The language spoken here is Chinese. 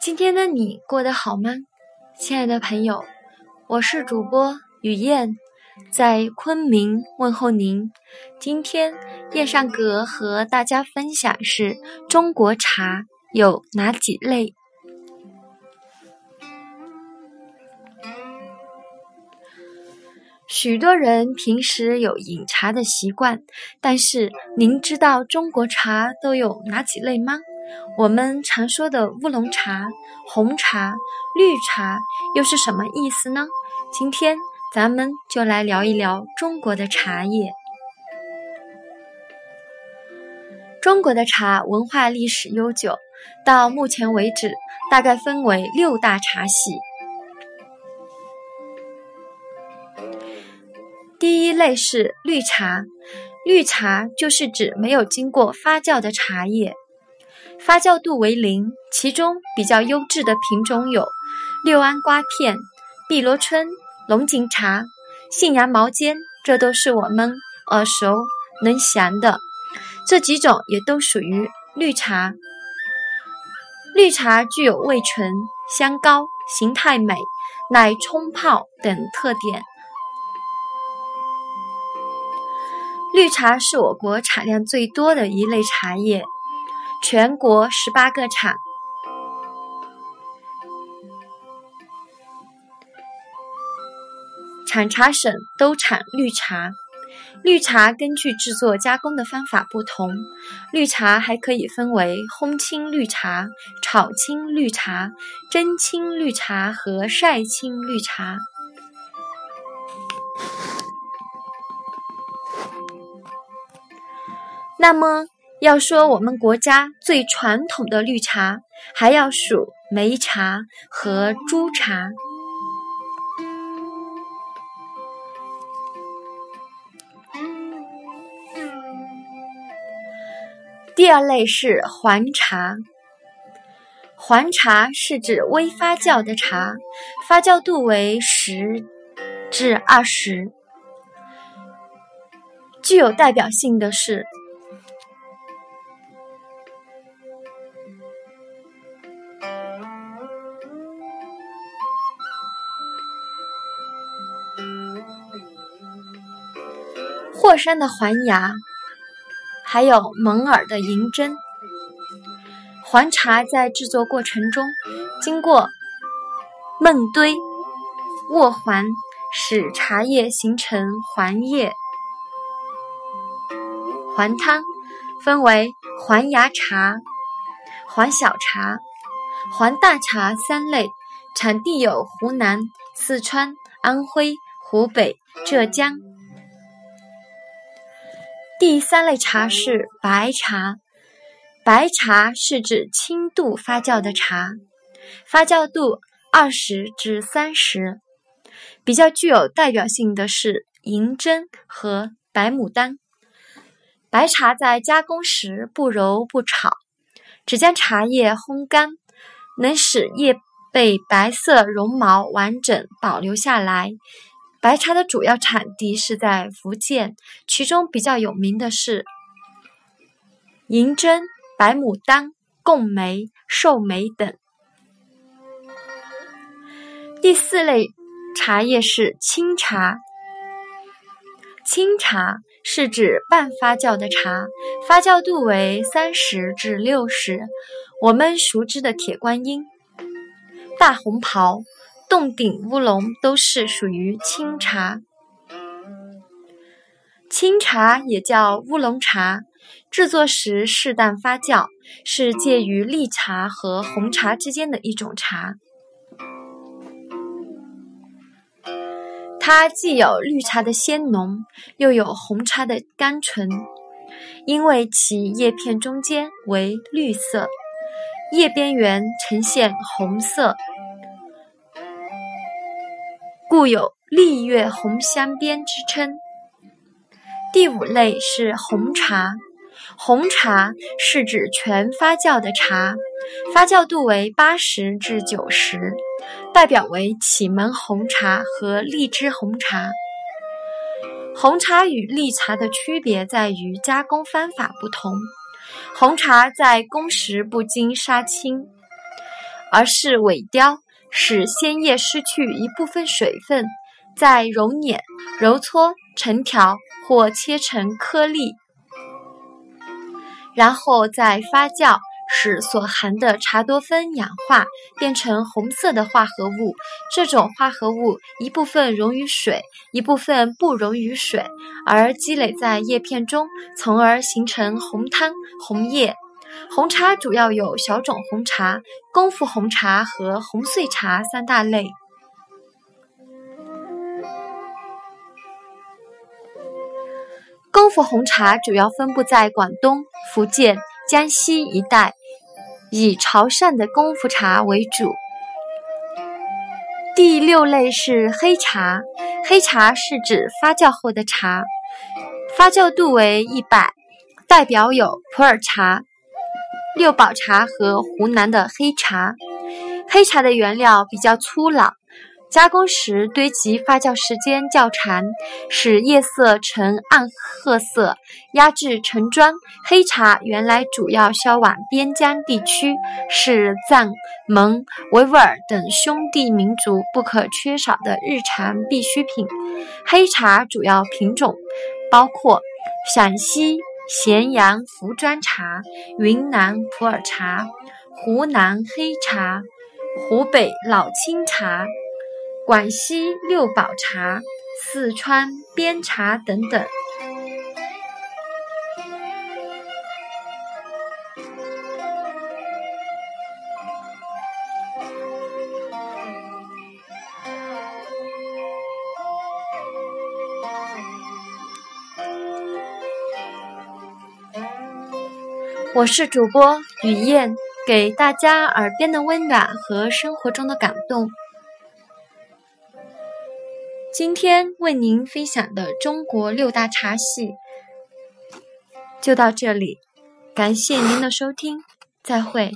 今天的你过得好吗，亲爱的朋友？我是主播雨燕，在昆明问候您。今天燕上阁和大家分享是中国茶有哪几类？许多人平时有饮茶的习惯，但是您知道中国茶都有哪几类吗？我们常说的乌龙茶、红茶、绿茶又是什么意思呢？今天咱们就来聊一聊中国的茶叶。中国的茶文化历史悠久，到目前为止大概分为六大茶系。第一类是绿茶，绿茶就是指没有经过发酵的茶叶。发酵度为零，其中比较优质的品种有六安瓜片、碧螺春、龙井茶、信阳毛尖，这都是我们耳熟能详的。这几种也都属于绿茶。绿茶具有味醇、香高、形态美、耐冲泡等特点。绿茶是我国产量最多的一类茶叶。全国十八个厂，产茶省都产绿茶。绿茶根据制作加工的方法不同，绿茶还可以分为烘青绿茶、炒青绿茶、蒸青绿茶和晒青绿茶。那么。要说我们国家最传统的绿茶，还要数梅茶和朱茶。第二类是黄茶，黄茶是指微发酵的茶，发酵度为十至二十，具有代表性的是。霍山的环芽，还有蒙尔的银针。黄茶在制作过程中，经过闷堆、渥环，使茶叶形成黄叶。黄汤分为黄芽茶、黄小茶、黄大茶三类，产地有湖南、四川、安徽、湖北、浙江。第三类茶是白茶，白茶是指轻度发酵的茶，发酵度二十至三十，比较具有代表性的是银针和白牡丹。白茶在加工时不揉不炒，只将茶叶烘干，能使叶被白色绒毛完整保留下来。白茶的主要产地是在福建，其中比较有名的是银针、白牡丹、贡梅、寿眉等。第四类茶叶是清茶，清茶是指半发酵的茶，发酵度为三十至六十。我们熟知的铁观音、大红袍。洞顶乌龙都是属于清茶，清茶也叫乌龙茶，制作时适当发酵，是介于绿茶和红茶之间的一种茶。它既有绿茶的鲜浓，又有红茶的甘醇，因为其叶片中间为绿色，叶边缘呈现红色。故有“绿月红镶边”之称。第五类是红茶，红茶是指全发酵的茶，发酵度为八十至九十，代表为启蒙红茶和荔枝红茶。红茶与绿茶的区别在于加工方法不同，红茶在工时不经杀青，而是萎凋，使鲜叶失去一部分水分，再揉捻、揉搓成条或切成颗粒，然后再发酵。使所含的茶多酚氧化，变成红色的化合物。这种化合物一部分溶于水，一部分不溶于水，而积累在叶片中，从而形成红汤、红叶。红茶主要有小种红茶、功夫红茶和红碎茶三大类。功夫红茶主要分布在广东、福建。江西一带以潮汕的功夫茶为主。第六类是黑茶，黑茶是指发酵后的茶，发酵度为一百，代表有普洱茶、六堡茶和湖南的黑茶。黑茶的原料比较粗老。加工时堆积发酵时间较长，使叶色呈暗褐色，压制成砖。黑茶原来主要销往边疆地区，是藏、蒙、维吾尔等兄弟民族不可缺少的日常必需品。黑茶主要品种包括陕西咸阳茯砖茶、云南普洱茶、湖南黑茶、湖北老青茶。广西六堡茶、四川边茶等等。我是主播雨燕，给大家耳边的温暖和生活中的感动。今天为您分享的中国六大茶系就到这里，感谢您的收听，再会。